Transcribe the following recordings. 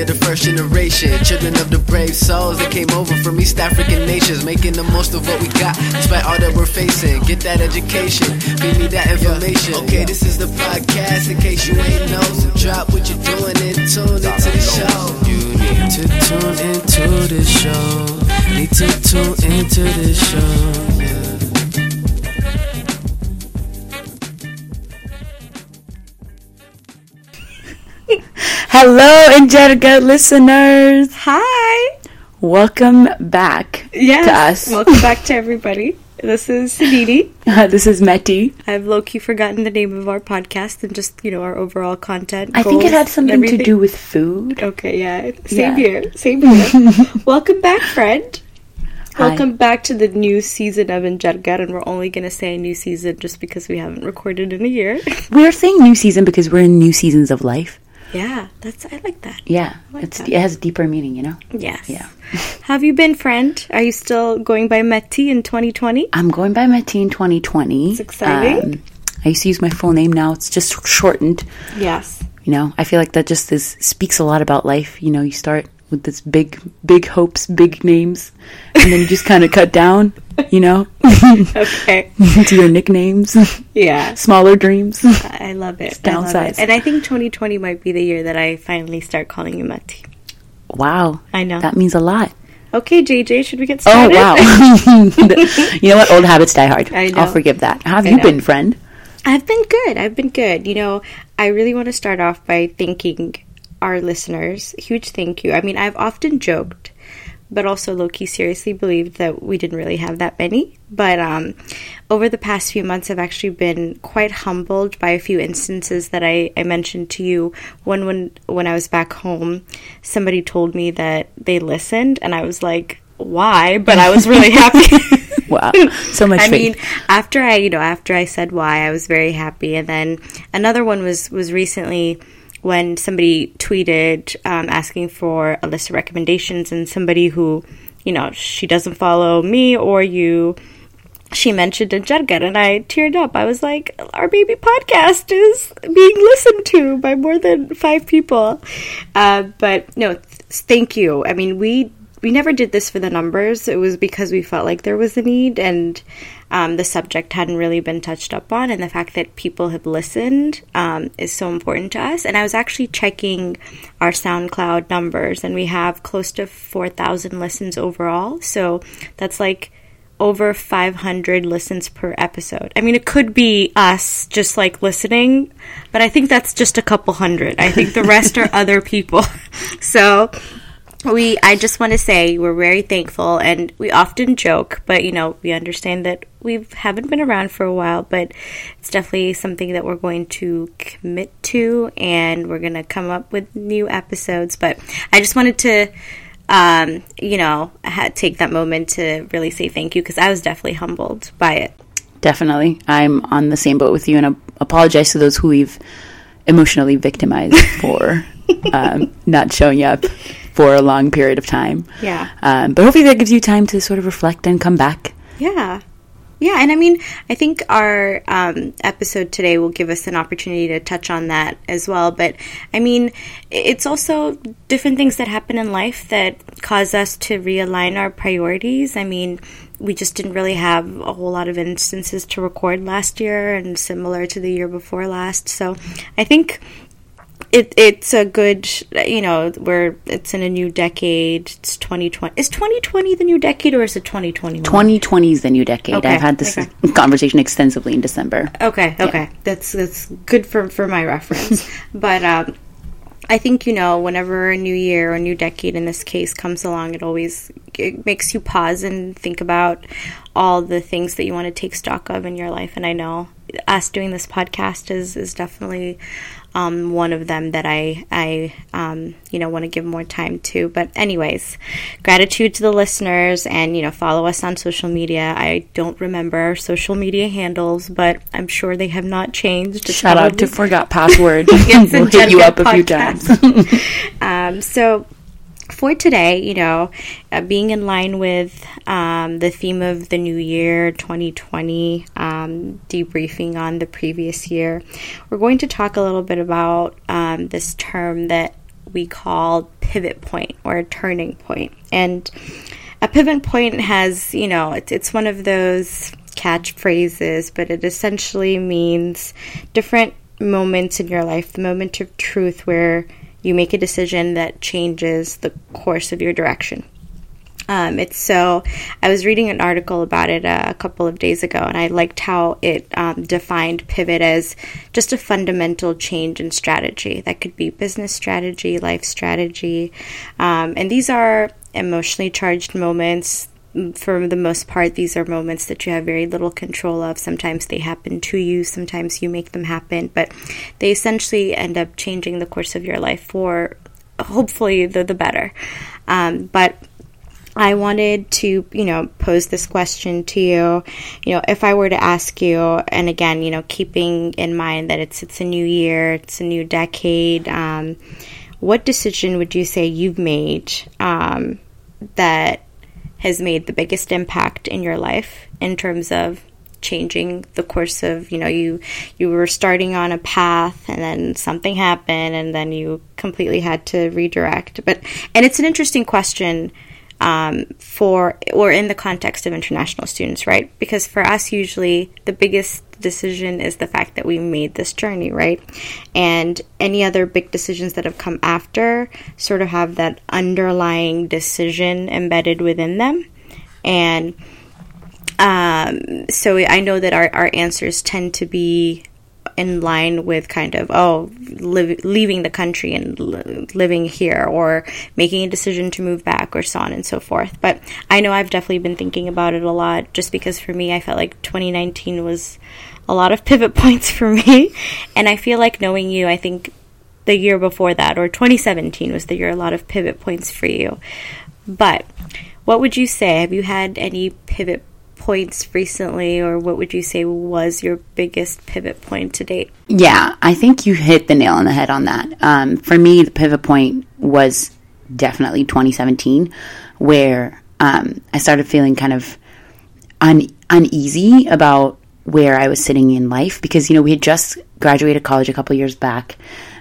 are the first generation. Children of the brave souls that came over from East African nations, making the most of what we got, despite all that we're facing. Get that education, feed me that information. Okay, this is the podcast, in case you ain't know. So drop what you're doing and tune into the show. You need to tune into the show. Need to tune into the show. Hello, Angelica listeners. Hi. Welcome back Yes. to us. Welcome back to everybody. This is Sadidi. Uh, this is Meti. I've low key forgotten the name of our podcast and just, you know, our overall content. I think it had something to do with food. Okay, yeah. Same Yeah. here. Same here. Welcome back, friend. Hi. Welcome back to the new season of Injargar, and we're only going to say new season just because we haven't recorded in a year. We're saying new season because we're in new seasons of life. Yeah, that's I like that. Yeah, like it's that. it has deeper meaning, you know. Yes. Yeah. Have you been, friend? Are you still going by Meti in 2020? I'm going by Meti in 2020. It's exciting. Um, I used to use my full name now. It's just shortened. Yes. You know, I feel like that just is speaks a lot about life. You know, you start with this big, big hopes, big names, and then you just kind of cut down. You know, Okay. to your nicknames, Yeah. smaller dreams. I love it. Love downsize. it. And I think 2020 might be the year that I finally start calling you Mati. Wow, I know. that means a lot. okay, JJ, should we get oh, started? Oh wow! you know what? Old habits die hard. I know. I'll forgive that. How have I you know. been, friend? I've been good. I've been good. You know, I really want to start off by thanking our listeners. Huge thank you. I mean, I've often joked, but also Loki seriously believed that we didn't really have that many. But um, over the past few months, I've actually been quite humbled by a few instances that I, I mentioned to you. One when when I was back home, somebody told me that they listened, and I was like, "Why?" But I was really happy. Wow, so much I faith. mean, after I, you know, after I said why, I was very happy. And then another one was was recently when somebody tweeted um, asking for a list of recommendations, and somebody who, you know, she doesn't follow me or you. She mentioned a Jargar and I teared up. I was like, our baby podcast is being listened to by more than five people. Uh, but no, th- thank you. I mean, we we never did this for the numbers. It was because we felt like there was a need and um, the subject hadn't really been touched up on. And the fact that people have listened um, is so important to us. And I was actually checking our SoundCloud numbers, and we have close to 4,000 listens overall. So that's like over 500 listens per episode. I mean, it could be us just like listening, but I think that's just a couple hundred. I think the rest are other people. So we I just want to say we're very thankful and we often joke, but you know, we understand that we haven't been around for a while, but it's definitely something that we're going to commit to and we're going to come up with new episodes, but I just wanted to um, you know, take that moment to really say thank you because I was definitely humbled by it. Definitely, I'm on the same boat with you, and I apologize to those who we've emotionally victimized for um, not showing up for a long period of time. Yeah. Um, but hopefully, that gives you time to sort of reflect and come back. Yeah. Yeah, and I mean, I think our um, episode today will give us an opportunity to touch on that as well. But I mean, it's also different things that happen in life that cause us to realign our priorities. I mean, we just didn't really have a whole lot of instances to record last year and similar to the year before last. So I think it it's a good you know we're it's in a new decade it's 2020 is 2020 the new decade or is it 2021 2020 is the new decade. Okay, I've had this okay. conversation extensively in December. Okay, okay, that's that's good for for my reference. but um, I think you know whenever a new year or a new decade in this case comes along, it always it makes you pause and think about all the things that you want to take stock of in your life. And I know us doing this podcast is is definitely um, one of them that I I um, you know want to give more time to. But anyways, gratitude to the listeners, and you know follow us on social media. I don't remember our social media handles, but I'm sure they have not changed. It's Shout out to forgot password. A we'll hit you up a few times. Um, so for today, you know, uh, being in line with um, the theme of the new year 2020, um, debriefing on the previous year, we're going to talk a little bit about um, this term that we call pivot point or turning point. And a pivot point has, you know, it, it's one of those catchphrases, but it essentially means different moments in your life, the moment of truth where you make a decision that changes the course of your direction. Um, it's so, I was reading an article about it a, a, couple of days ago, and I liked how it um, defined pivot as just a fundamental change in strategy. That could be business strategy, life strategy. Um, and these are emotionally charged moments. For the most part, these are moments that you have very little control of. Sometimes they happen to you, sometimes you make them happen, but they essentially end up changing the course of your life for hopefully the, the better. Um, but I wanted to, you know, pose this question to you. You know, if I were to ask you, and again, you know, keeping in mind that it's it's a new year, it's a new decade. Um, what decision would you say you've made um, that has made the biggest impact in your life in terms of changing the course of you know you you were starting on a path and then something happened and then you completely had to redirect but and it's an interesting question um, for or in the context of international students, right? Because for us, usually the biggest decision is the fact that we made this journey, right? And any other big decisions that have come after sort of have that underlying decision embedded within them. And um, so I know that our, our answers tend to be in line with kind of oh leaving the country and li- living here or making a decision to move back or so on and so forth but i know i've definitely been thinking about it a lot just because for me i felt like 2019 was a lot of pivot points for me and i feel like knowing you i think the year before that or 2017 was the year a lot of pivot points for you but what would you say have you had any pivot points recently, or what would you say was your biggest pivot point to date? Yeah, I think you hit the nail on the head on that. Um, for me, the pivot point was definitely 2017, where um, I started feeling kind of un- uneasy about where I was sitting in life because, you know, we had just graduated college a couple years back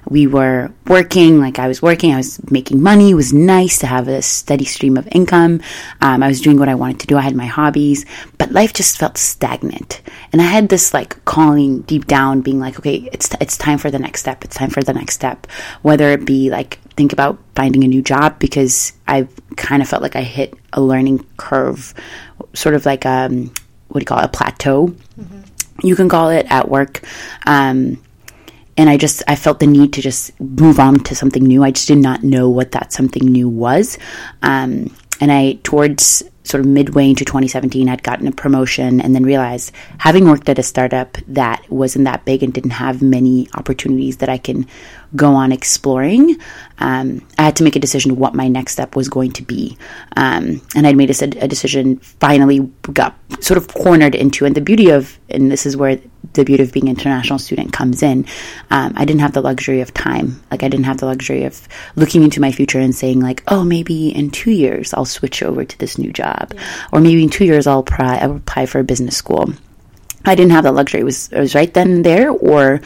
we were working, like I was working, I was making money. It was nice to have a steady stream of income. Um, I was doing what I wanted to do. I had my hobbies, but life just felt stagnant. And I had this like calling deep down, being like, okay, it's t- it's time for the next step. It's time for the next step. Whether it be like think about finding a new job because I kind of felt like I hit a learning curve, sort of like um, what do you call it, a plateau. Mm-hmm. You can call it at work. Um, and I just I felt the need to just move on to something new. I just did not know what that something new was, um, and I towards sort of midway into 2017 I'd gotten a promotion and then realized having worked at a startup that wasn't that big and didn't have many opportunities that I can go on exploring, um, I had to make a decision what my next step was going to be. Um, and I'd made a, a, decision, finally got sort of cornered into. And the beauty of, and this is where the beauty of being an international student comes in, um, I didn't have the luxury of time. Like, I didn't have the luxury of looking into my future and saying, like, oh, maybe in two years I'll switch over to this new job. Yeah. Or maybe in two years I'll apply, I'll apply for a business school. I didn't have that luxury. It was, it was right then and there, or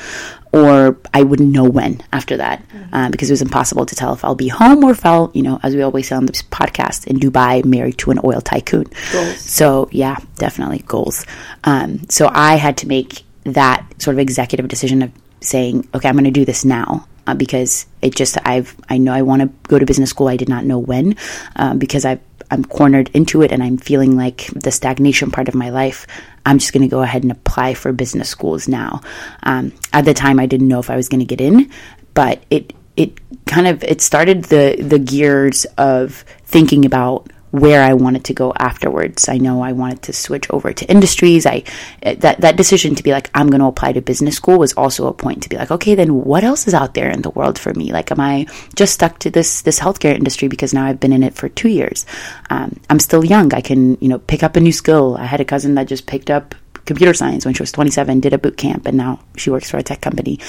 or I wouldn't know when after that mm-hmm. uh, because it was impossible to tell if I'll be home or if I'll, you know, as we always say on this podcast, in Dubai, married to an oil tycoon. Goals. So, yeah, definitely goals. Um, so I had to make that sort of executive decision of saying, okay, I'm going to do this now. Uh, because it just I've I know I want to go to business school. I did not know when uh, because I've I'm cornered into it and I'm feeling like the stagnation part of my life, I'm just going to go ahead and apply for business schools now. Um, at the time, I didn't know if I was going to get in, but it it kind of it started the the gears of thinking about where I wanted to go afterwards. I know I wanted to switch over to industries. I that that decision to be like I'm going to apply to business school was also a point to be like, okay, then what else is out there in the world for me? Like, am I just stuck to this this healthcare industry because now I've been in it for two years? Um, I'm still young. I can you know pick up a new skill. I had a cousin that just picked up computer science when she was 27, did a boot camp, and now she works for a tech company.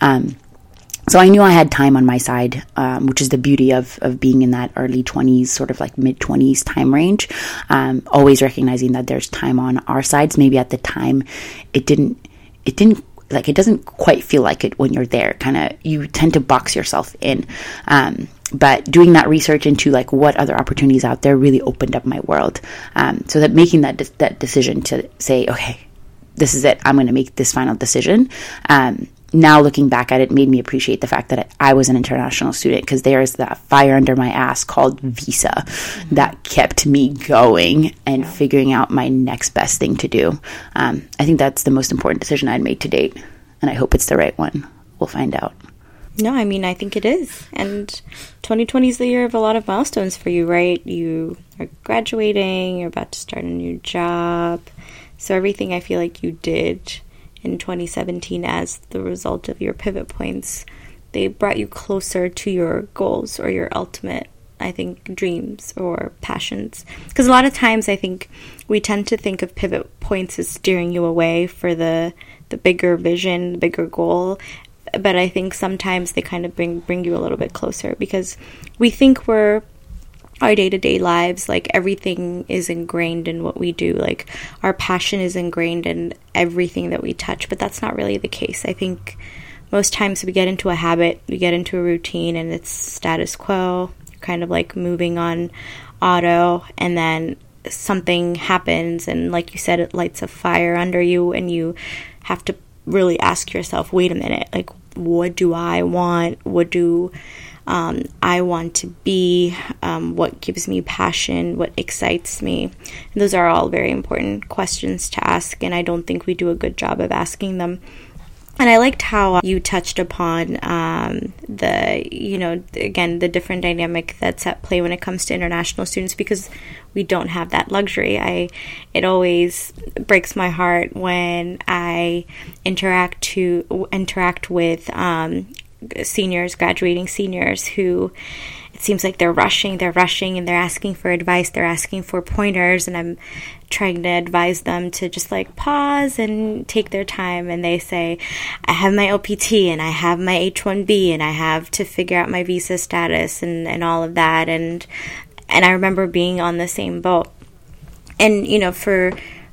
Um, so I knew I had time on my side, um, which is the beauty of of being in that early twenties, sort of like mid twenties time range. Um, always recognizing that there's time on our sides. Maybe at the time, it didn't it didn't like it doesn't quite feel like it when you're there. Kind of you tend to box yourself in. Um, but doing that research into like what other opportunities out there really opened up my world. Um, so that making that de- that decision to say, okay, this is it. I'm going to make this final decision. Um, now looking back at it made me appreciate the fact that I was an international student because there's that fire under my ass called visa mm-hmm. that kept me going and yeah. figuring out my next best thing to do. Um, I think that's the most important decision I'd made to date, and I hope it's the right one. We'll find out. No, I mean, I think it is. And 2020 is the year of a lot of milestones for you, right? You are graduating, you're about to start a new job. So, everything I feel like you did in 2017 as the result of your pivot points, they brought you closer to your goals or your ultimate, I think, dreams or passions. Because a lot of times I think we tend to think of pivot points as steering you away for the the bigger vision, the bigger goal, but I think sometimes they kind of bring bring you a little bit closer because we think we're our day to day lives, like everything is ingrained in what we do. Like our passion is ingrained in everything that we touch, but that's not really the case. I think most times we get into a habit, we get into a routine, and it's status quo, kind of like moving on auto, and then something happens, and like you said, it lights a fire under you, and you have to really ask yourself, wait a minute, like what do I want? What do um, I want to be? Um, what gives me passion? What excites me? And those are all very important questions to ask, and I don't think we do a good job of asking them. And I liked how you touched upon um, the, you know, again, the different dynamic that's at play when it comes to international students because we don't have that luxury. I, it always breaks my heart when I interact to interact with um, seniors, graduating seniors who it seems like they're rushing, they're rushing and they're asking for advice, they're asking for pointers, and I'm trying to advise them to just like pause and take their time. And they say, I have my OPT and I have my H 1B and I have to figure out my visa status and, and all of that. And, and I remember being on the same boat. And, you know, for,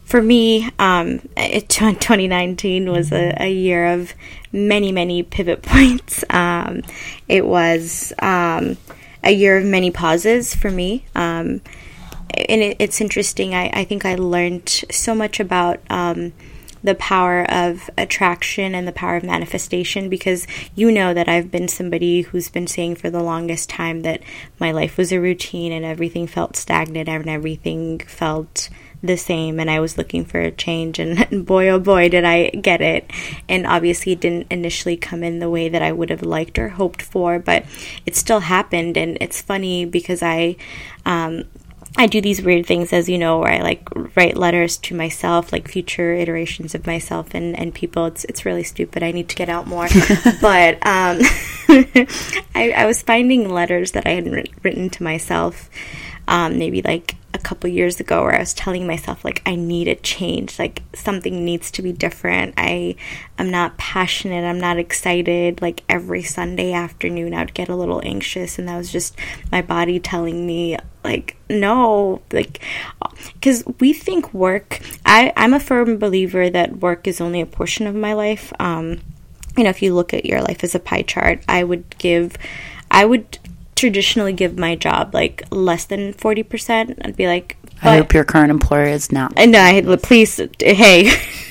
for me, um, it, 2019 was a, a, year of many, many pivot points. Um, it was um, a year of many pauses for me. Um, and it, it's interesting. I, I think I learned so much about um, the power of attraction and the power of manifestation because you know that I've been somebody who's been saying for the longest time that my life was a routine and everything felt stagnant and everything felt the same and I was looking for a change and boy oh boy did I get it and obviously it didn't initially come in the way that I would have liked or hoped for but it still happened and it's funny because I um, I do these weird things, as you know, where I like write letters to myself, like future iterations of myself and, and people. It's it's really stupid. I need to get out more. but um, I, I was finding letters that I had written to myself, um, maybe like couple years ago where I was telling myself like I need a change, like something needs to be different. I am not passionate, I'm not excited. Like every Sunday afternoon I would get a little anxious and that was just my body telling me like no, like cuz we think work I I'm a firm believer that work is only a portion of my life. Um you know, if you look at your life as a pie chart, I would give I would traditionally give my job like less than 40%. I'd be like, I hope your current employer is not. And I please, hey,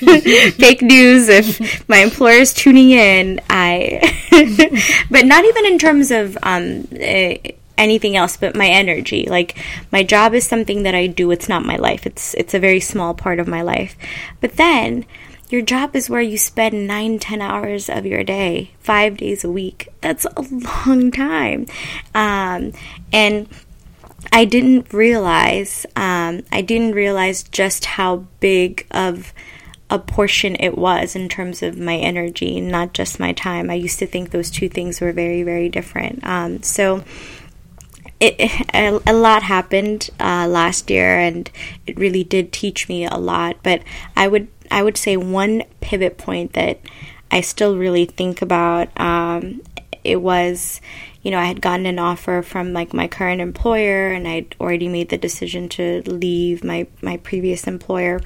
fake news. If my employer is tuning in, I, but not even in terms of um, uh, anything else, but my energy. Like my job is something that I do. It's not my life. It's it's a very small part of my life. But then your job is where you spend nine, ten hours of your day, five days a week. That's a long time. Um, and I didn't realize, um, I didn't realize just how big of a portion it was in terms of my energy, not just my time. I used to think those two things were very, very different. Um, so, it, a, a, lot happened uh, last year, and it really did teach me a lot. But I would I would say one pivot point that I still really think about. Um, it was, you know, I had gotten an offer from like my current employer, and I'd already made the decision to leave my my previous employer.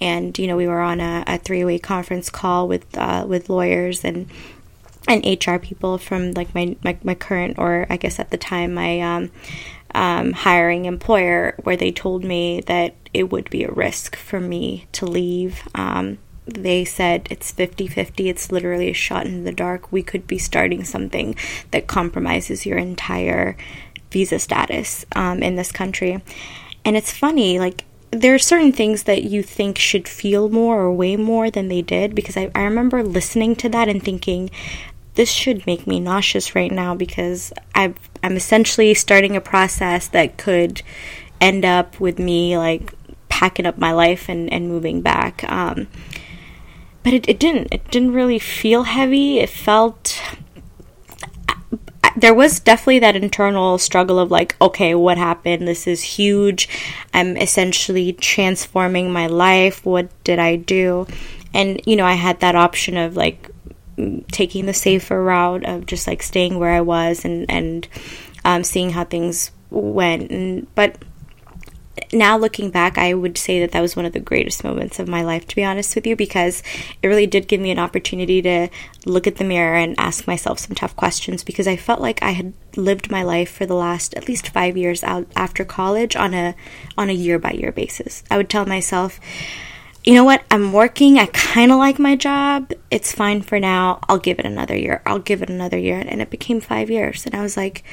and you know we were on a, a three way conference call with uh, with lawyers and and HR people from like my, my, my current or I guess at the time my um, um, hiring employer where they told me that it would be a risk for me to leave. Um, they said it's 50 50. It's literally a shot in the dark. We could be starting something that compromises your entire visa status um, in this country. And it's funny, like, there are certain things that you think should feel more or weigh more than they did because I, I remember listening to that and thinking, this should make me nauseous right now because i am essentially starting a process that could end up with me like packing up my life and, and moving back. Um, but it, it didn't. It didn't really feel heavy. It felt. There was definitely that internal struggle of like, okay, what happened? This is huge. I'm essentially transforming my life. What did I do? And, you know, I had that option of like taking the safer route of just like staying where I was and and um, seeing how things went. And, but now looking back, I would say that that was one of the greatest moments of my life, to be honest with you, because it really did give me an opportunity to look at the mirror and ask myself some tough questions. Because I felt like I had lived my life for the last at least five years out after college on a on a year by year basis. I would tell myself you know what? I'm working. I kind of like my job. It's fine for now. I'll give it another year. I'll give it another year. And it became five years. And I was like,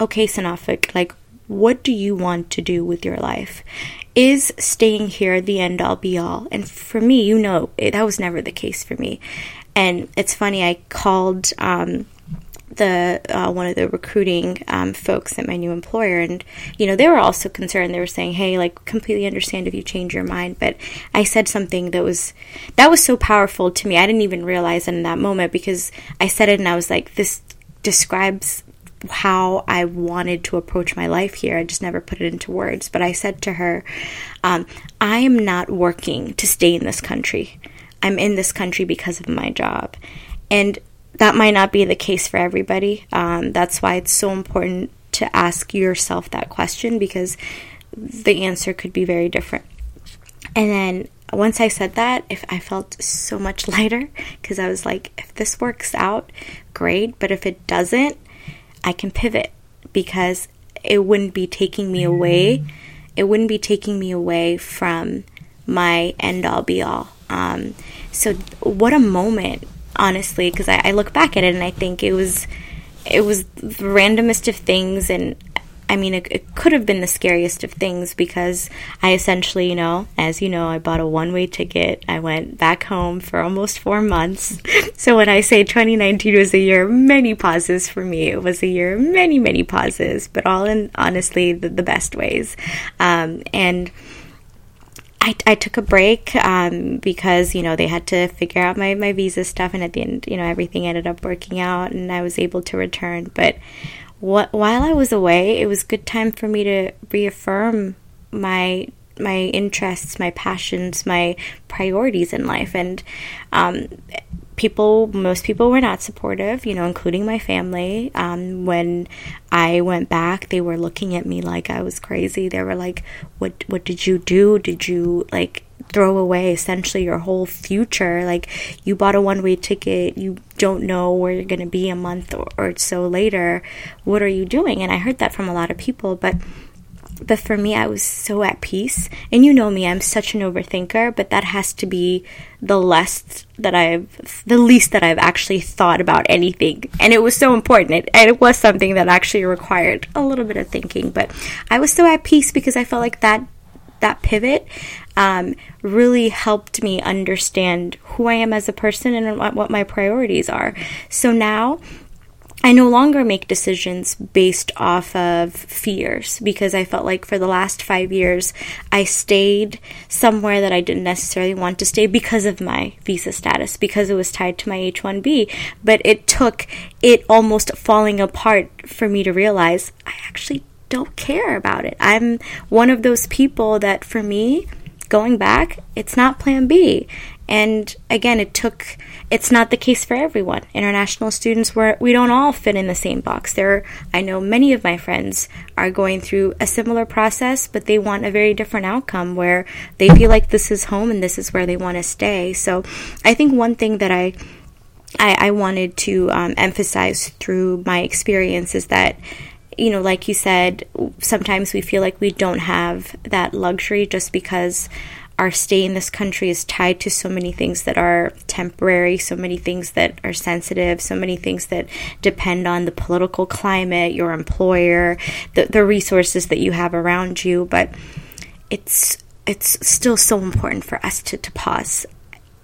okay, Sanafik, like, what do you want to do with your life? Is staying here the end all be all? And for me, you know, it, that was never the case for me. And it's funny, I called um, the uh, one of the recruiting um, folks at my new employer, and you know they were also concerned. They were saying, "Hey, like completely understand if you change your mind." But I said something that was that was so powerful to me. I didn't even realize it in that moment because I said it, and I was like, "This describes." how I wanted to approach my life here. I just never put it into words. But I said to her, um, I am not working to stay in this country. I'm in this country because of my job. And that might not be the case for everybody. Um, that's why it's so important to ask yourself that question because the answer could be very different. And then once I said that, if I felt so much lighter because I was like, if this works out, great. But if it doesn't, I can pivot because it wouldn't be taking me away. It wouldn't be taking me away from my end all be all. Um, so, what a moment honestly, because I, I, look back at it and I think it was it was the randomest of things, and I mean, it, it could have been the scariest of things because I essentially, you know, as you know, I bought a one way ticket. I went back home for almost four months. so when I say 2019 was a year many pauses for me, it was a year many many pauses, but all in honestly the, the best ways, um, and I, I took a break um, because you know they had to figure out my, my visa stuff and at the end you know everything ended up working out and I was able to return. But what while I was away it was good time for me to reaffirm my my interests my passions my priorities in life. And um, people, most people were not supportive, you know, including my family. Um, when I went back, they were looking at me like I was crazy. They were like, "What? What did you do? Did you like?" throw away essentially your whole future like you bought a one-way ticket you don't know where you're going to be a month or, or so later what are you doing and i heard that from a lot of people but but for me, I was so at peace. And you know me, I'm such an overthinker, but that has to be the less that I've, the least that I've actually thought about anything. And it was so important. It, and it was something that actually required a little bit of thinking. But I was so at peace because I felt like that, that pivot um, really helped me understand who I am as a person and what, what my priorities are. So now, I no longer make decisions based off of fears because I felt like for the last five years I stayed somewhere that I didn't necessarily want to stay because of my visa status, because it was tied to my H 1B. But it took it almost falling apart for me to realize I actually don't care about it. I'm one of those people that for me, going back, it's not plan B. And again, it took, it's not the case for everyone. International students, where we don't all fit in the same box. There, I know many of my friends are going through a similar process, but they want a very different outcome where they feel like this is home and this is where they want to stay. So I think one thing that I, I, I wanted to um, emphasize through my experience is that you know, like you said, sometimes we feel like we don't have that luxury just because our stay in this country is tied to so many things that are temporary, so many things that are sensitive, so many things that depend on the political climate, your employer, the, the resources that you have around you. But it's it's still so important for us to, to pause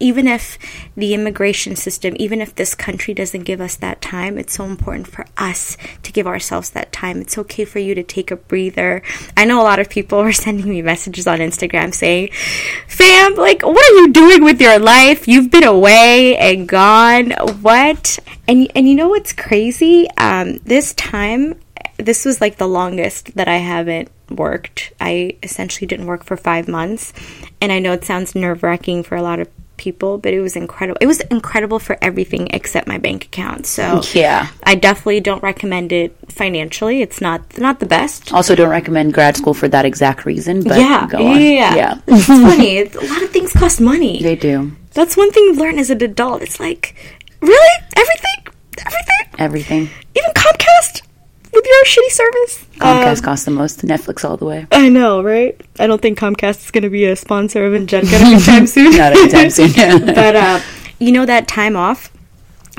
even if the immigration system, even if this country doesn't give us that time, it's so important for us to give ourselves that time. It's okay for you to take a breather. I know a lot of people are sending me messages on Instagram saying, fam, like, what are you doing with your life? You've been away and gone. What? And, and you know what's crazy? Um, this time, this was like the longest that I haven't worked. I essentially didn't work for five months. And I know it sounds nerve wracking for a lot of people, but it was incredible. It was incredible for everything except my bank account. So yeah, I definitely don't recommend it financially. It's not not the best. Also, don't recommend grad school for that exact reason. But yeah, go on. yeah, yeah. it's funny. It's, a lot of things cost money. They do That's one thing you've learned as an adult. It's like really everything, everything, everything. even Comcast with your shitty service. Comcast Um, costs the most. Netflix all the way. I know, right? I don't think Comcast is going to be a sponsor of Angelica anytime soon. Not anytime soon. but uh, you know that time off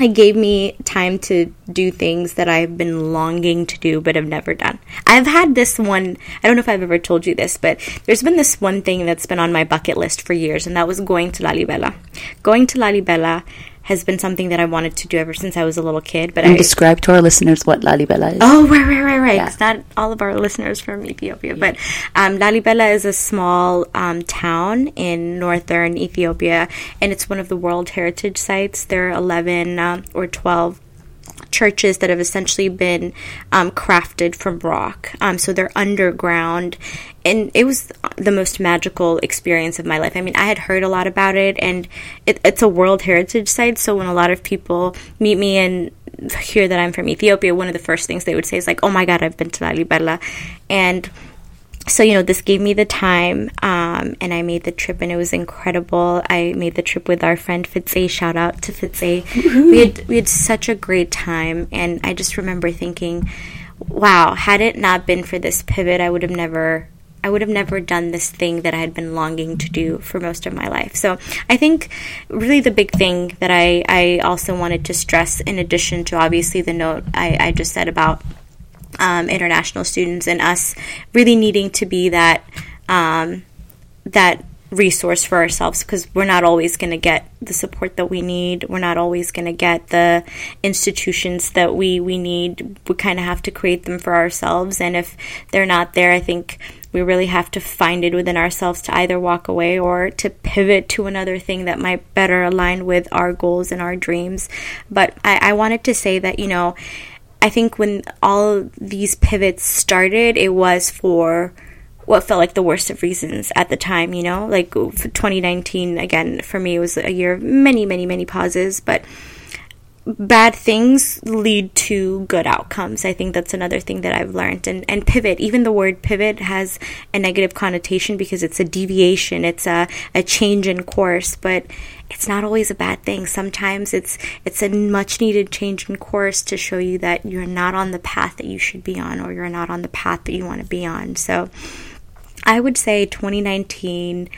it gave me time to do things that i've been longing to do but have never done i've had this one i don't know if i've ever told you this but there's been this one thing that's been on my bucket list for years and that was going to lalibela going to lalibela has been something that i wanted to do ever since i was a little kid but and i describe to our listeners what Lalibela is. Oh, right, right, right, right. Yeah. Not all of our listeners from Ethiopia, but um, Lalibela is a small um, town in northern Ethiopia, and it's one of the World Heritage sites. There are eleven uh, or twelve churches that have essentially been um, crafted from rock. Um, so they're underground. And it was the most magical experience of my life. I mean, I had heard a lot about it, and it, it's a World Heritage Site. So when a lot of people meet me and hear that I'm from Ethiopia, one of the first things they would say is like, "Oh my God, I've been to Lalibela," and so you know this gave me the time um, and i made the trip and it was incredible. I made the trip with our friend fitze shout out to fitze we had we had such a great time and i just remember thinking wow had it not been for this pivot i would have never I would have never done this thing that I had been longing to do for most of my life. So I think really the big thing that I, I also wanted to stress, in addition to obviously the note I, I just said about um, international students and us really needing to be that um, that resource for ourselves because we're not always going to get the support that we need. We're not always going to get the institutions that we we need. We kind of have to create them for ourselves, and if they're not there, I think we really have to find it within ourselves to either walk away or to pivot to another thing that might better align with our goals and our dreams. But I, I wanted to say that you know. I think when all these pivots started, it was for what felt like the worst of reasons at the time, you know? Like for 2019, again, for me, it was a year of many, many, many pauses, but bad things lead to good outcomes. I think that's another thing that I've learned. And and pivot, even the word pivot has a negative connotation because it's a deviation, it's a, a change in course, but it's not always a bad thing. Sometimes it's it's a much needed change in course to show you that you're not on the path that you should be on or you're not on the path that you want to be on. So I would say 2019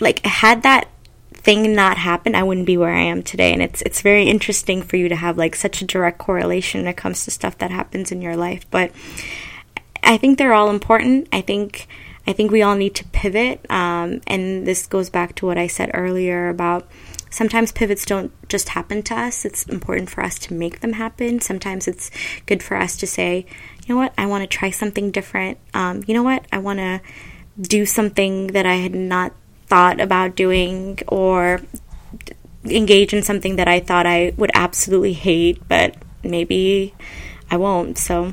like had that thing not happened, I wouldn't be where I am today. And it's it's very interesting for you to have like such a direct correlation when it comes to stuff that happens in your life. But I think they're all important. I think I think we all need to pivot. Um, and this goes back to what I said earlier about sometimes pivots don't just happen to us. It's important for us to make them happen. Sometimes it's good for us to say, you know what, I want to try something different. Um, you know what, I want to do something that I had not thought about doing or engage in something that I thought I would absolutely hate, but maybe I won't. So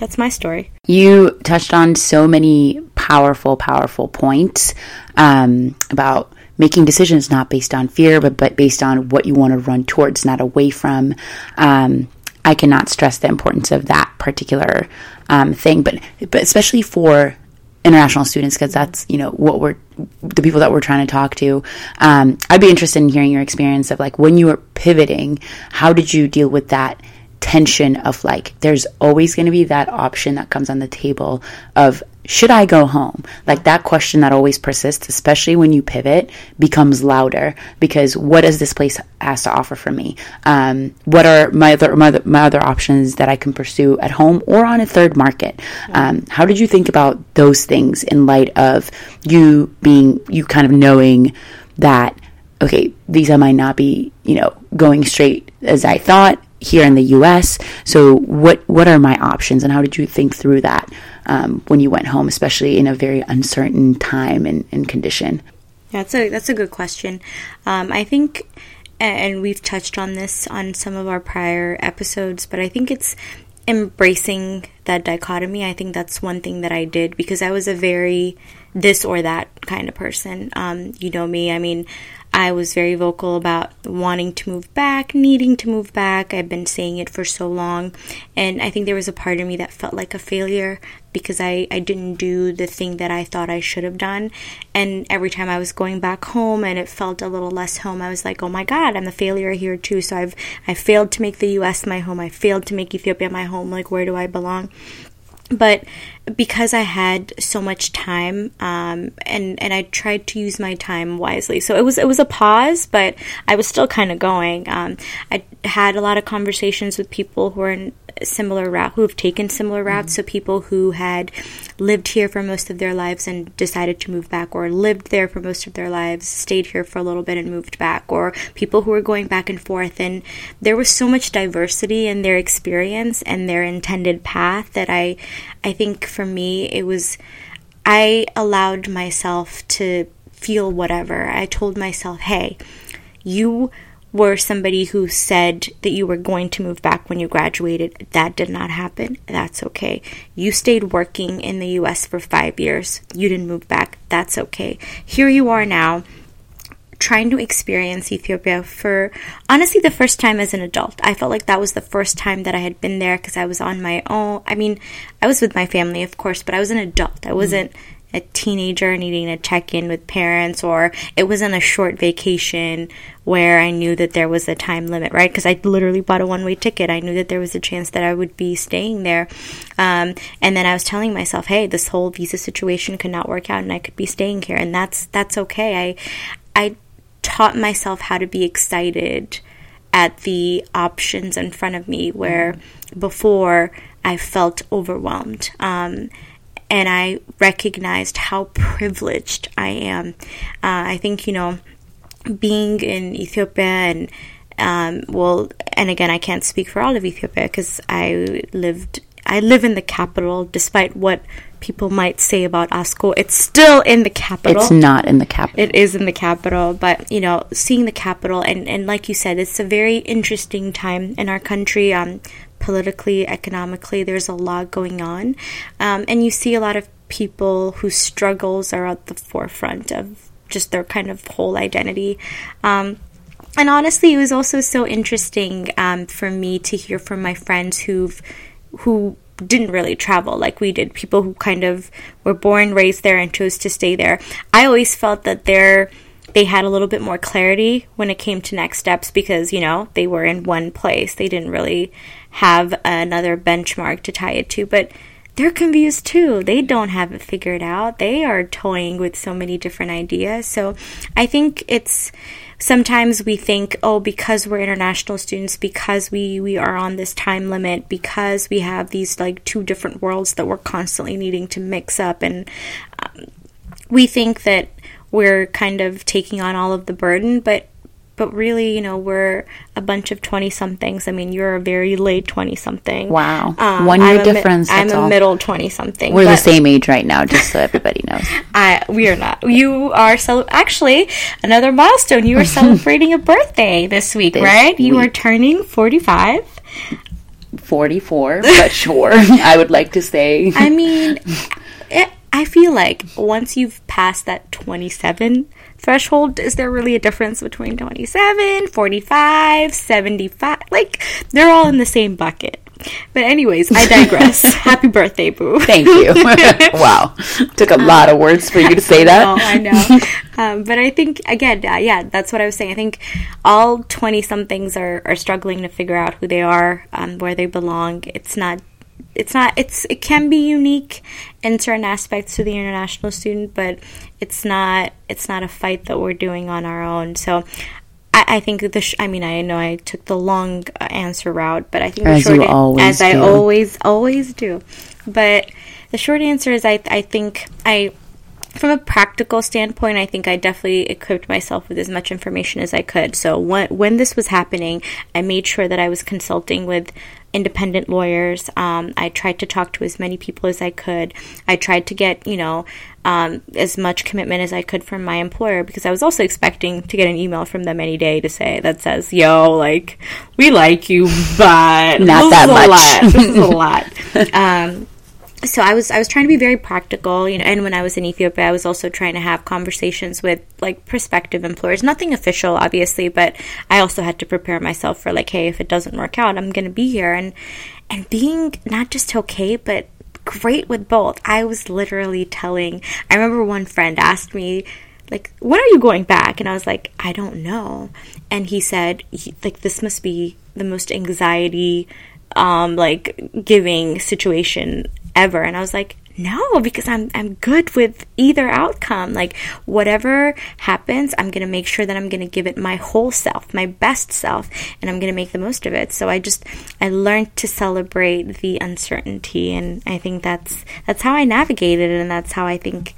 that's my story. You touched on so many powerful, powerful points um, about making decisions not based on fear, but, but based on what you want to run towards, not away from. Um, I cannot stress the importance of that particular um, thing, but but especially for international students because that's you know what we're the people that we're trying to talk to um, i'd be interested in hearing your experience of like when you were pivoting how did you deal with that tension of like there's always going to be that option that comes on the table of should I go home? Like that question that always persists, especially when you pivot, becomes louder because what does this place has to offer for me? Um, what are my other, my other my other options that I can pursue at home or on a third market? Um, how did you think about those things in light of you being you kind of knowing that okay, these I might not be you know going straight as I thought here in the U.S. So what what are my options, and how did you think through that um, when you went home, especially in a very uncertain time and, and condition? Yeah, that's a that's a good question. Um, I think, and we've touched on this on some of our prior episodes, but I think it's embracing that dichotomy. I think that's one thing that I did because I was a very this or that kind of person. Um, you know me. I mean, I was very vocal about wanting to move back, needing to move back. I've been saying it for so long. And I think there was a part of me that felt like a failure because I, I didn't do the thing that I thought I should have done. And every time I was going back home and it felt a little less home, I was like, oh my God, I'm a failure here too. So I've I failed to make the US my home. I failed to make Ethiopia my home. Like, where do I belong? But because I had so much time, um, and and I tried to use my time wisely, so it was it was a pause, but I was still kind of going. Um, I had a lot of conversations with people who are in similar route who have taken similar routes. Mm-hmm. So people who had lived here for most of their lives and decided to move back, or lived there for most of their lives, stayed here for a little bit and moved back, or people who were going back and forth. And there was so much diversity in their experience and their intended path that I, I think for me it was, I allowed myself to feel whatever. I told myself, hey, you were somebody who said that you were going to move back when you graduated. That did not happen. That's okay. You stayed working in the US for five years. You didn't move back. That's okay. Here you are now, trying to experience Ethiopia for honestly the first time as an adult. I felt like that was the first time that I had been there because I was on my own. I mean, I was with my family, of course, but I was an adult. I wasn't. Mm-hmm a teenager needing to check in with parents, or it wasn't a short vacation where I knew that there was a time limit, right? Because I literally bought a one way ticket. I knew that there was a chance that I would be staying there. Um, and then I was telling myself, hey, this whole visa situation could not work out and I could be staying here. And that's, that's okay. I, I taught myself how to be excited at the options in front of me where before I felt overwhelmed. Um, and I recognized how privileged I am. Uh, I think, you know, being in Ethiopia and um, well, and again, I can't speak for all of Ethiopia because I lived, I live in the capital. Despite what people might say about Asko, it's still in the capital. It's not in the capital. It is in the capital, but you know, seeing the capital and and like you said, it's a very interesting time in our country. Um, politically, economically, there's a lot going on, um, and you see a lot of people whose struggles are at the forefront of just their kind of whole identity. Um, and honestly, it was also so interesting um, for me to hear from my friends who've who didn't really travel like we did. People who kind of were born, raised there, and chose to stay there. I always felt that they're they had a little bit more clarity when it came to next steps because you know they were in one place. They didn't really have another benchmark to tie it to, but they're confused too. They don't have it figured out. They are toying with so many different ideas. So I think it's sometimes we think, oh, because we're international students, because we, we are on this time limit, because we have these like two different worlds that we're constantly needing to mix up. And um, we think that we're kind of taking on all of the burden, but but really, you know, we're a bunch of 20 somethings. I mean, you're a very late 20 something. Wow. Um, One year I'm difference. I'm a all. middle 20 something. We're the same age right now, just so everybody knows. I, we are not. You are, cel- actually, another milestone. You are celebrating a birthday this week, this right? Week. You are turning 45. 44, but sure. I would like to say. I mean, it, I feel like once you've passed that 27 threshold is there really a difference between 27 45 75 like they're all in the same bucket but anyways i digress happy birthday boo Thank you. wow. Took a lot of words for you to say that. Oh, I know. um, but I think again, uh, yeah, that's what I was saying. I think all twenty somethings are are struggling to figure out who they are, um, where they belong. It's not. It's not. It's. It can be unique in certain aspects to the international student, but it's not. It's not a fight that we're doing on our own. So. I, I think the. Sh- I mean, I know I took the long uh, answer route, but I think the As short you always as I always always do. But the short answer is, I I think I from a practical standpoint, I think I definitely equipped myself with as much information as I could. So when when this was happening, I made sure that I was consulting with independent lawyers. Um, I tried to talk to as many people as I could. I tried to get you know um, as much commitment as I could from my employer because I was also expecting to get an email from them any day to say that says, "Yo, like we like you, but Not that much." lot. This is a lot." um, so I was I was trying to be very practical, you know. And when I was in Ethiopia, I was also trying to have conversations with like prospective employers. Nothing official, obviously, but I also had to prepare myself for like, hey, if it doesn't work out, I'm going to be here and and being not just okay, but great with both. I was literally telling. I remember one friend asked me like when are you going back and i was like i don't know and he said like this must be the most anxiety um like giving situation ever. And i was like no because i'm i'm good with either outcome. Like whatever happens i'm to make sure that i'm to give it my whole self my best self and i'm to make the most of it. So i just i learned to celebrate the uncertainty and i think that's that's how i navigated it and that's how i think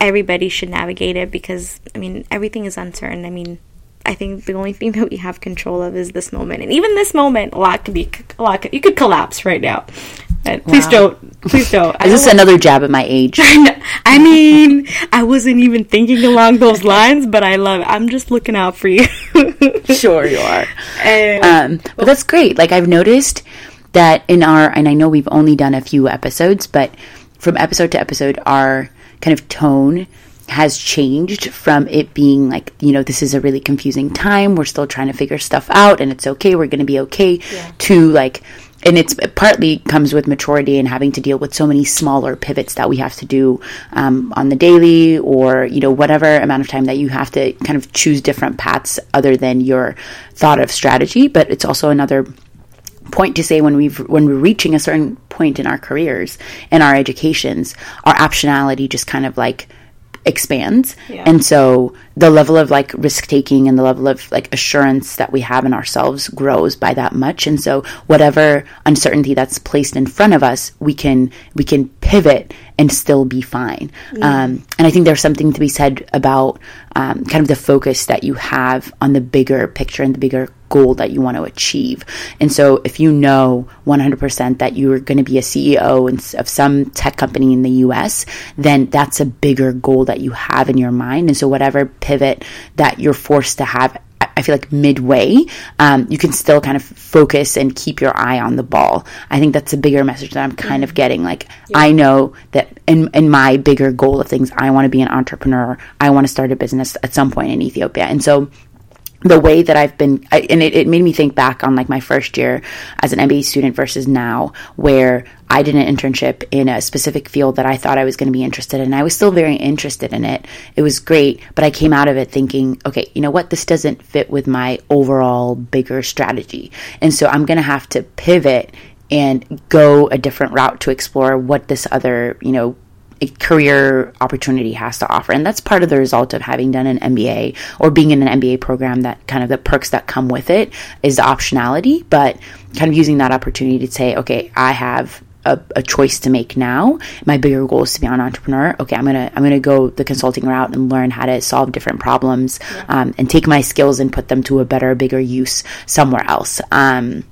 everybody should navigate it because I mean everything is uncertain. I mean, I think the only thing that we have control of is this moment, and even this moment, a lot could be a lot. Could, you could collapse right now. And please Wow. don't. Please don't. I Is this don't another jab at my age? I mean, I wasn't even thinking along those lines, but I love. It. I'm just looking out for you. sure you are. And- Um, but that's great. Like I've noticed that in our, and I know we've only done a few episodes, but from episode to episode, our kind of tone has changed from it being like, you know, this is a really confusing time. We're still trying to figure stuff out and it's okay. We're going to be okay to like, and it's it partly comes with maturity and having to deal with so many smaller pivots that we have to do um, on the daily or you know whatever amount of time that you have to kind of choose different paths other than your thought of strategy but it's also another point to say when we've when we're reaching a certain point in our careers and our educations our optionality just kind of like expands. And so the level of like risk taking and the level of like assurance that we have in ourselves grows by that much. And so whatever uncertainty that's placed in front of us we can we can pivot and still be fine. Um, and i think there's something to be said about um, kind of the focus that you have on the bigger picture and the bigger goal that you want to achieve. And so if you know 100% that you're going to be a CEO in- of some tech company in the US, then that's a bigger goal that you have in your mind. And so whatever pivot that you're forced to have I- I feel like midway, um, you can still kind of focus and keep your eye on the ball. I think that's a bigger message that I'm kind of getting. Like, I know that in, in my bigger goal of things, I want to be an entrepreneur. I want to start a business at some point in Ethiopia. And so the way that I've been, I, and it, it made me think back on like my first year as an MBA student versus now, where I did an internship in a specific field that I thought I was going to be interested in. I was still very interested in it. It was great, but I came out of it thinking, okay, you know what? This doesn't fit with my overall bigger strategy. And so I'm going to have to pivot and go a different route to explore what this other, you know, career opportunity has to offer. And that's part of the result of having done an MBA or being in an MBA program that kind of the perks that come with it is the optionality, but kind of using that opportunity to say, okay, I have a, a choice to make now. My bigger goal is to be an entrepreneur. Okay, I'm gonna I'm gonna go the consulting route and learn how to solve different problems um, and take my skills and put them to a better, bigger use somewhere else. Um,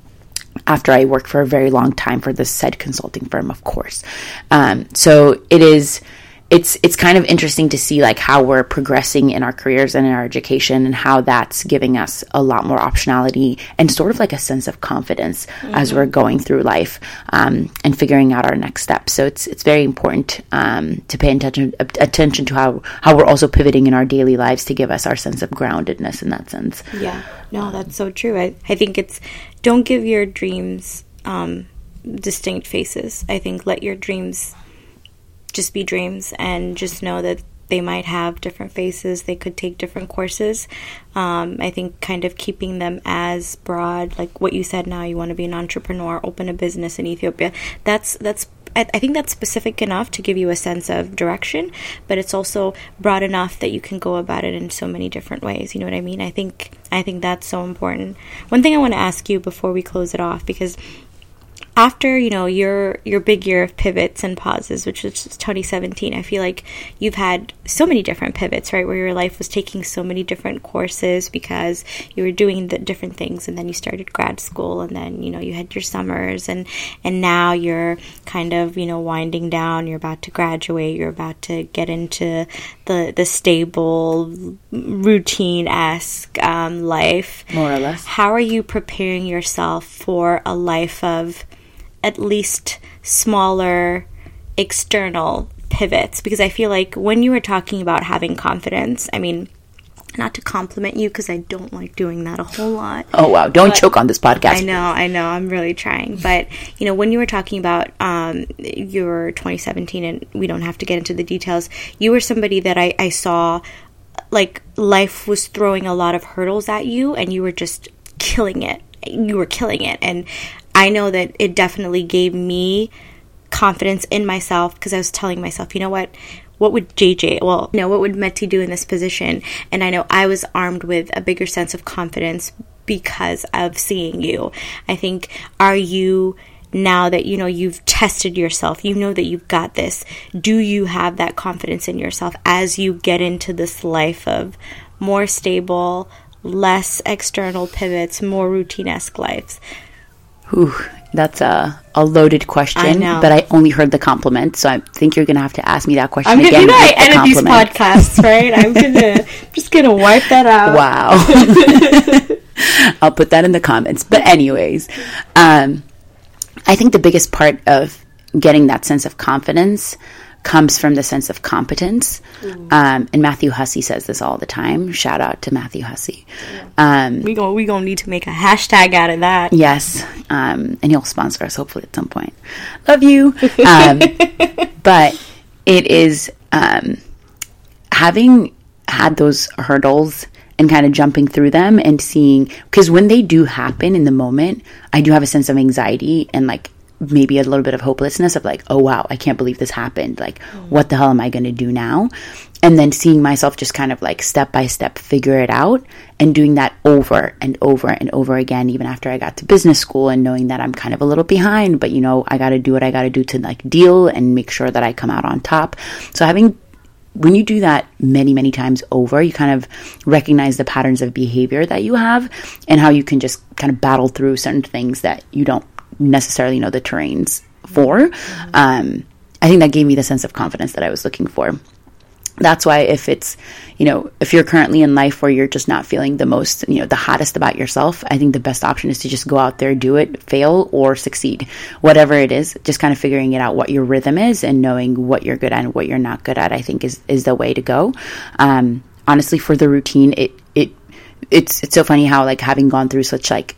after I worked for a very long time for this said consulting firm, of course. Um, so it is, it's it's kind of interesting to see like how we're progressing in our careers and in our education and how that's giving us a lot more optionality and sort of like a sense of confidence mm-hmm. as we're going through life um, and figuring out our next steps so it's it's very important um, to pay attention attention to how how we're also pivoting in our daily lives to give us our sense of groundedness in that sense yeah no that's so true I, I think it's don't give your dreams um, distinct faces I think let your dreams just be dreams and just know that they might have different faces. They could take different courses. Um, I think kind of keeping them as broad, like what you said. Now you want to be an entrepreneur, open a business in Ethiopia. That's that's. I, I think that's specific enough to give you a sense of direction, but it's also broad enough that you can go about it in so many different ways. You know what I mean? I think I think that's so important. One thing I want to ask you before we close it off, because after you know your your big year of pivots and pauses which was 2017 i feel like you've had so many different pivots right where your life was taking so many different courses because you were doing the different things and then you started grad school and then you know you had your summers and and now you're kind of you know winding down you're about to graduate you're about to get into the the stable routine-esque um, life. More or less. How are you preparing yourself for a life of at least smaller external pivots because I feel like when you were talking about having confidence, I mean, not to compliment you because I don't like doing that a whole lot. Oh wow! Don't choke on this podcast. I know, I know. I'm really trying, but you know, when you were talking about um, your 2017, and we don't have to get into the details, you were somebody that I, I saw like life was throwing a lot of hurdles at you, and you were just killing it. You were killing it, and I know that it definitely gave me confidence in myself because I was telling myself, you know what? What would JJ, well, you know, what would Meti do in this position? And I know I was armed with a bigger sense of confidence because of seeing you. I think, are you now that you know you've tested yourself, you know that you've got this, do you have that confidence in yourself as you get into this life of more stable, less external pivots, more routine esque lives? Whew, that's a, a loaded question, I but I only heard the compliment, so I think you're going to have to ask me that question I'm gonna, again. You know, I edit these podcasts, right? I'm gonna just gonna wipe that out. Wow. I'll put that in the comments. But anyways, um, I think the biggest part of getting that sense of confidence comes from the sense of competence. Mm. Um, and Matthew Hussey says this all the time. Shout out to Matthew Hussey. Um, we gonna we gonna need to make a hashtag out of that. Yes, um, and he'll sponsor us hopefully at some point. Love you. Um, but it is um, having had those hurdles and kind of jumping through them and seeing because when they do happen in the moment, I do have a sense of anxiety and like maybe a little bit of hopelessness of like, oh wow, I can't believe this happened. Like, mm. what the hell am I going to do now? And then seeing myself just kind of like step by step figure it out and doing that over and over and over again, even after I got to business school and knowing that I'm kind of a little behind, but you know, I got to do what I got to do to like deal and make sure that I come out on top. So having when you do that many, many times over, you kind of recognize the patterns of behavior that you have and how you can just kind of battle through certain things that you don't necessarily know the terrains for. Mm-hmm. Um, I think that gave me the sense of confidence that I was looking for. That's why if it's, you know, if you're currently in life where you're just not feeling the most, you know, the hottest about yourself, I think the best option is to just go out there, do it, fail or succeed. Whatever it is, just kind of figuring it out what your rhythm is and knowing what you're good at and what you're not good at, I think is, is the way to go. Um, honestly, for the routine, it, it, it's, it's so funny how like having gone through such like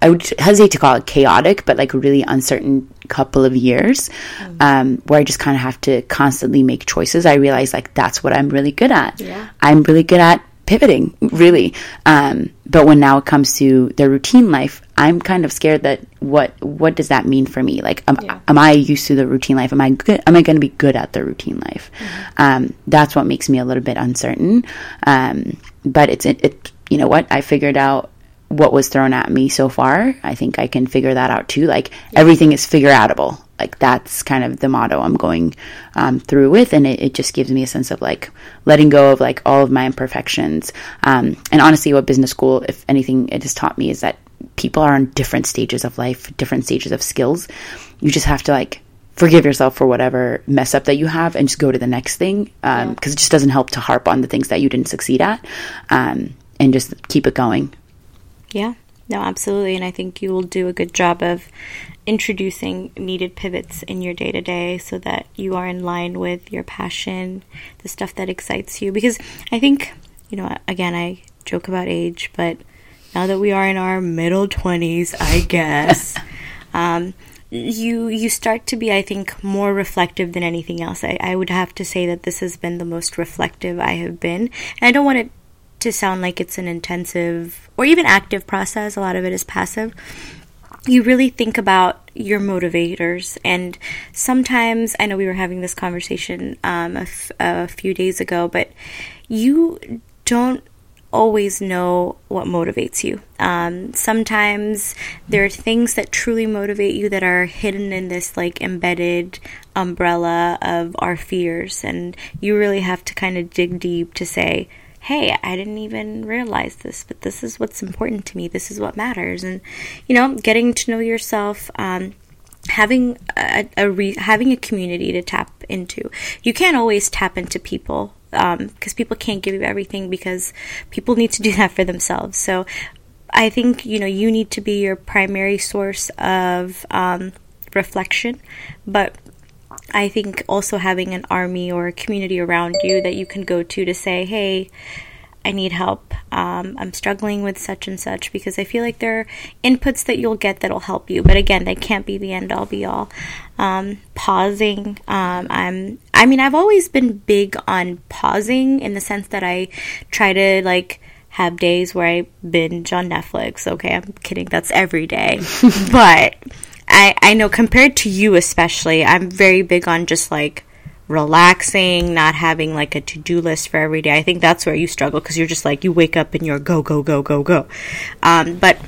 I would hesitate to call it chaotic, but like a really uncertain couple of years mm-hmm. um, where I just kind of have to constantly make choices. I realize like that's what I'm really good at. Yeah. I'm really good at pivoting, really. Um, but when now it comes to the routine life, I'm kind of scared that what what does that mean for me? Like, am, yeah. am I used to the routine life? Am I good? Am I going to be good at the routine life? Mm-hmm. Um, that's what makes me a little bit uncertain. Um, but it's it, it. You know what? I figured out what was thrown at me so far. I think I can figure that out too. Like yeah. everything is figure outable. Like that's kind of the motto I'm going um, through with, and it, it, just gives me a sense of like letting go of like all of my imperfections. Um, and honestly, what business school, if anything, it has taught me is that people are on different stages of life, different stages of skills. You just have to like forgive yourself for whatever mess up that you have and just go to the next thing because um, yeah. it just doesn't help to harp on the things that you didn't succeed at um, and just keep it going yeah. No absolutely and i think you will do a good job of introducing needed pivots in your day to day so that you are in line with your passion the stuff that excites you because i think you know again i joke about age but now that we are in our middle 20s i guess um, you you start to be i think more reflective than anything else. I, I would have to say that this has been the most reflective i have been and i don't want it to sound like it's an intensive or even active process a lot of it is passive you really think about your motivators and sometimes i know we were having this conversation um, a, f- a few days ago but you don't always know what motivates you. Um, sometimes there are things that truly motivate you that are hidden in this like embedded umbrella of our fears, and you really have to kind of dig deep to say, hey, I didn't even realize this, but this is what's important to me. This is what matters. And, you know, getting to know yourself, um, having a, a re- having a community to tap into. You can't always tap into people because um, people can't give you everything because people need to do that for themselves. So I think you know you need to be your primary source of um, reflection, but I think also having an army or a community around you that you can go to to say, hey, I need help. Um, I'm struggling with such and such because I feel like there are inputs that you'll get that'll help you. But again, they can't be the end all be all. Um, pausing. Um, I'm. I mean, I've always been big on pausing in the sense that I try to like have days where I binge on Netflix. Okay, I'm kidding. That's every day. but I I know compared to you especially, I'm very big on just like relaxing, not having like a to do list for every day. I think that's where you struggle because you're just like, you wake up and you're go, go, go, go, go. Um, but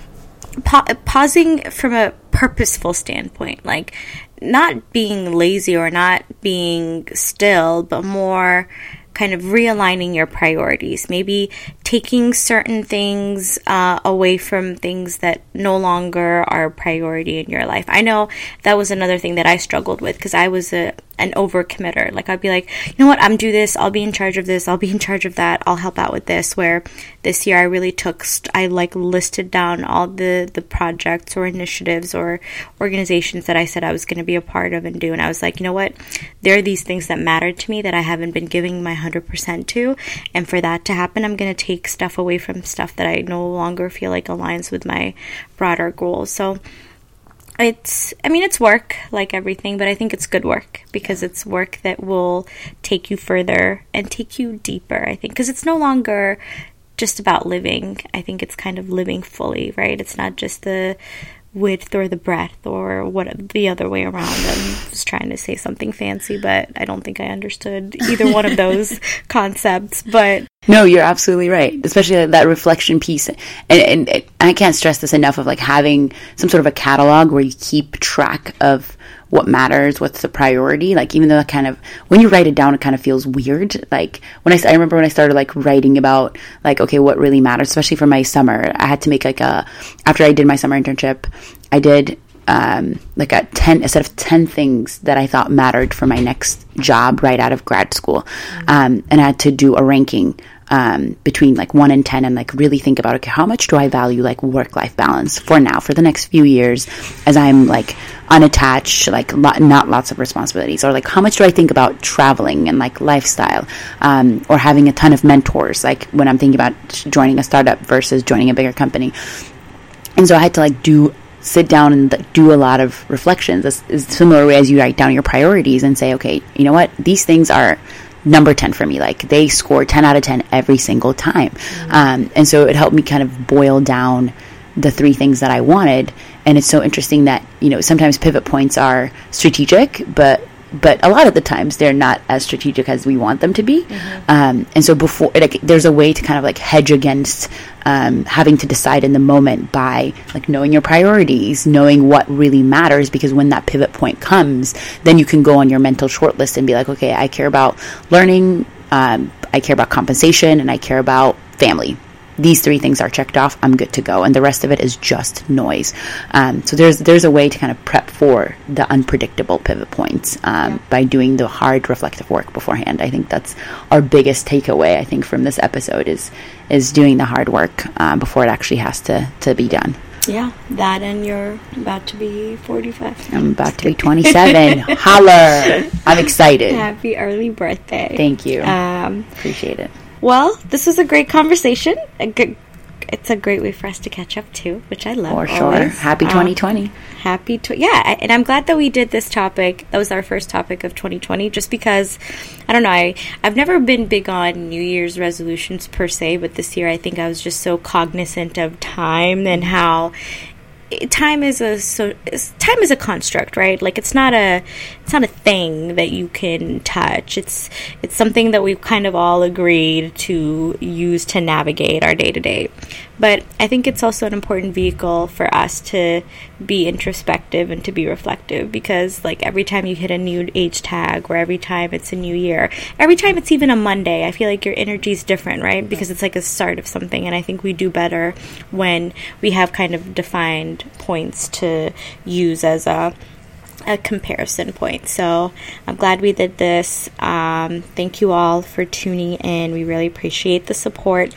pa- pausing from a purposeful standpoint, like not being lazy or not being still, but more kind of realigning your priorities, maybe taking certain things uh, away from things that no longer are a priority in your life. I know that was another thing that I struggled with because I was a an overcommitter. Like I'd be like, you know what, I'm do this. I'll be in charge of this. I'll be in charge of that. I'll help out with this. Where this year I really took, st- I like listed down all the the projects or initiatives or organizations that I said I was going to be a part of and do. And I was like, you know what, there are these things that matter to me that I haven't been giving my hundred percent to, and for that to happen, I'm going to take stuff away from stuff that I no longer feel like aligns with my broader goals. So it's i mean it's work like everything but i think it's good work because it's work that will take you further and take you deeper i think. Because it's no longer just about living. I think it's kind of living fully right? It's not just the width or the breadth or what the other way around. I'm just trying to say something fancy, but I don't think I understood either one of those concepts. But no, you're absolutely right, especially that reflection piece. And, and, and I can't stress this enough of like having some sort of a catalog where you keep track of what matters, what's the priority. Like, even though that kind of, when you write it down, it kind of feels weird. Like, when I, I remember when I started like writing about, like, okay, what really matters, especially for my summer, I had to make like a, after I did my summer internship, I did um, like a 10 a set of 10 things that i thought mattered for my next job right out of grad school mm-hmm. um, and i had to do a ranking um, between like one and 10 and like really think about, okay, how much do I value like work life balance for now, for the next few years as I'm like unattached, like lo- not lots of responsibilities, or like how much do I think about traveling and like lifestyle, um, or having a ton of mentors, like when I'm thinking about joining a startup versus joining a bigger company. And so I had to like do sit down and do a lot of reflections. Similar way as you write down your priorities and say, okay, you know what, these things are number 10 for me. Like they score 10 out of 10 every single time. Mm-hmm. Um, and so it helped me kind of boil down the three things that I wanted. And it's so interesting that, you know, sometimes pivot points are strategic, but but a lot of the times they're not as strategic as we want them to be. Mm-hmm. Um, and so before, like, there's a way to kind of like hedge against um, having to decide in the moment by like knowing your priorities, knowing what really matters. Because when that pivot point comes, then you can go on your mental shortlist and be like, okay, I care about learning, um, I care about compensation, and I care about family. These three things are checked off, I'm good to go, and the rest of it is just noise. Um, so there's there's a way to kind of prep for the unpredictable pivot points um, yeah. by doing the hard reflective work beforehand. I think that's our biggest takeaway. I think from this episode is is doing the hard work uh, before it actually has to to be done. Yeah, that and you're about to be 45. I'm about to be 27. Holler! I'm excited. Happy early birthday. Thank you. Um, Appreciate it. Well, this was a great conversation. A good, it's a great way for us to catch up too, which I love. For sure. Always. Happy 2020. Um, happy to yeah, and I'm glad that we did this topic. That was our first topic of 2020, just because I don't know. I I've never been big on New Year's resolutions per se, but this year I think I was just so cognizant of time and how time is a so time is a construct right? Like it's not a it's not a thing that you can touch. It's it's something that we've kind of all agreed to use to navigate our day to day but I think it's also an important vehicle for us to be introspective and to be reflective because, like, every time you hit a new age tag or every time it's a new year, every time it's even a Monday, I feel like your energy is different, right? Because it's like a start of something. And I think we do better when we have kind of defined points to use as a a comparison point. So I'm glad we did this. Um, thank you all for tuning in. We really appreciate the support.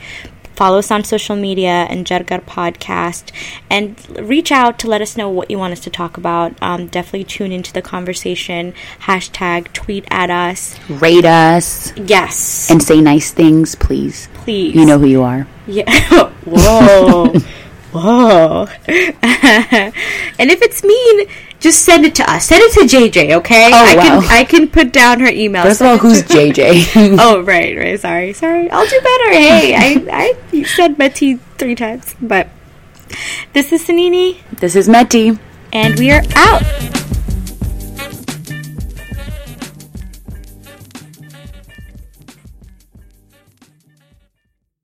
Follow us on social media and Jargar Podcast and reach out to let us know what you want us to talk about. Um, definitely tune into the conversation. Hashtag tweet at us. Rate us. Yes. And say nice things, please. Please. You know who you are. Yeah. Whoa. Whoa. and if it's mean, just send it to us. Send it to JJ, okay? Oh, I wow. can I can put down her email. First of all, who's JJ? oh, right, right. Sorry, sorry. I'll do better. Hey, I I said Meti three times, but this is Sanini. This is Meti. And we are out.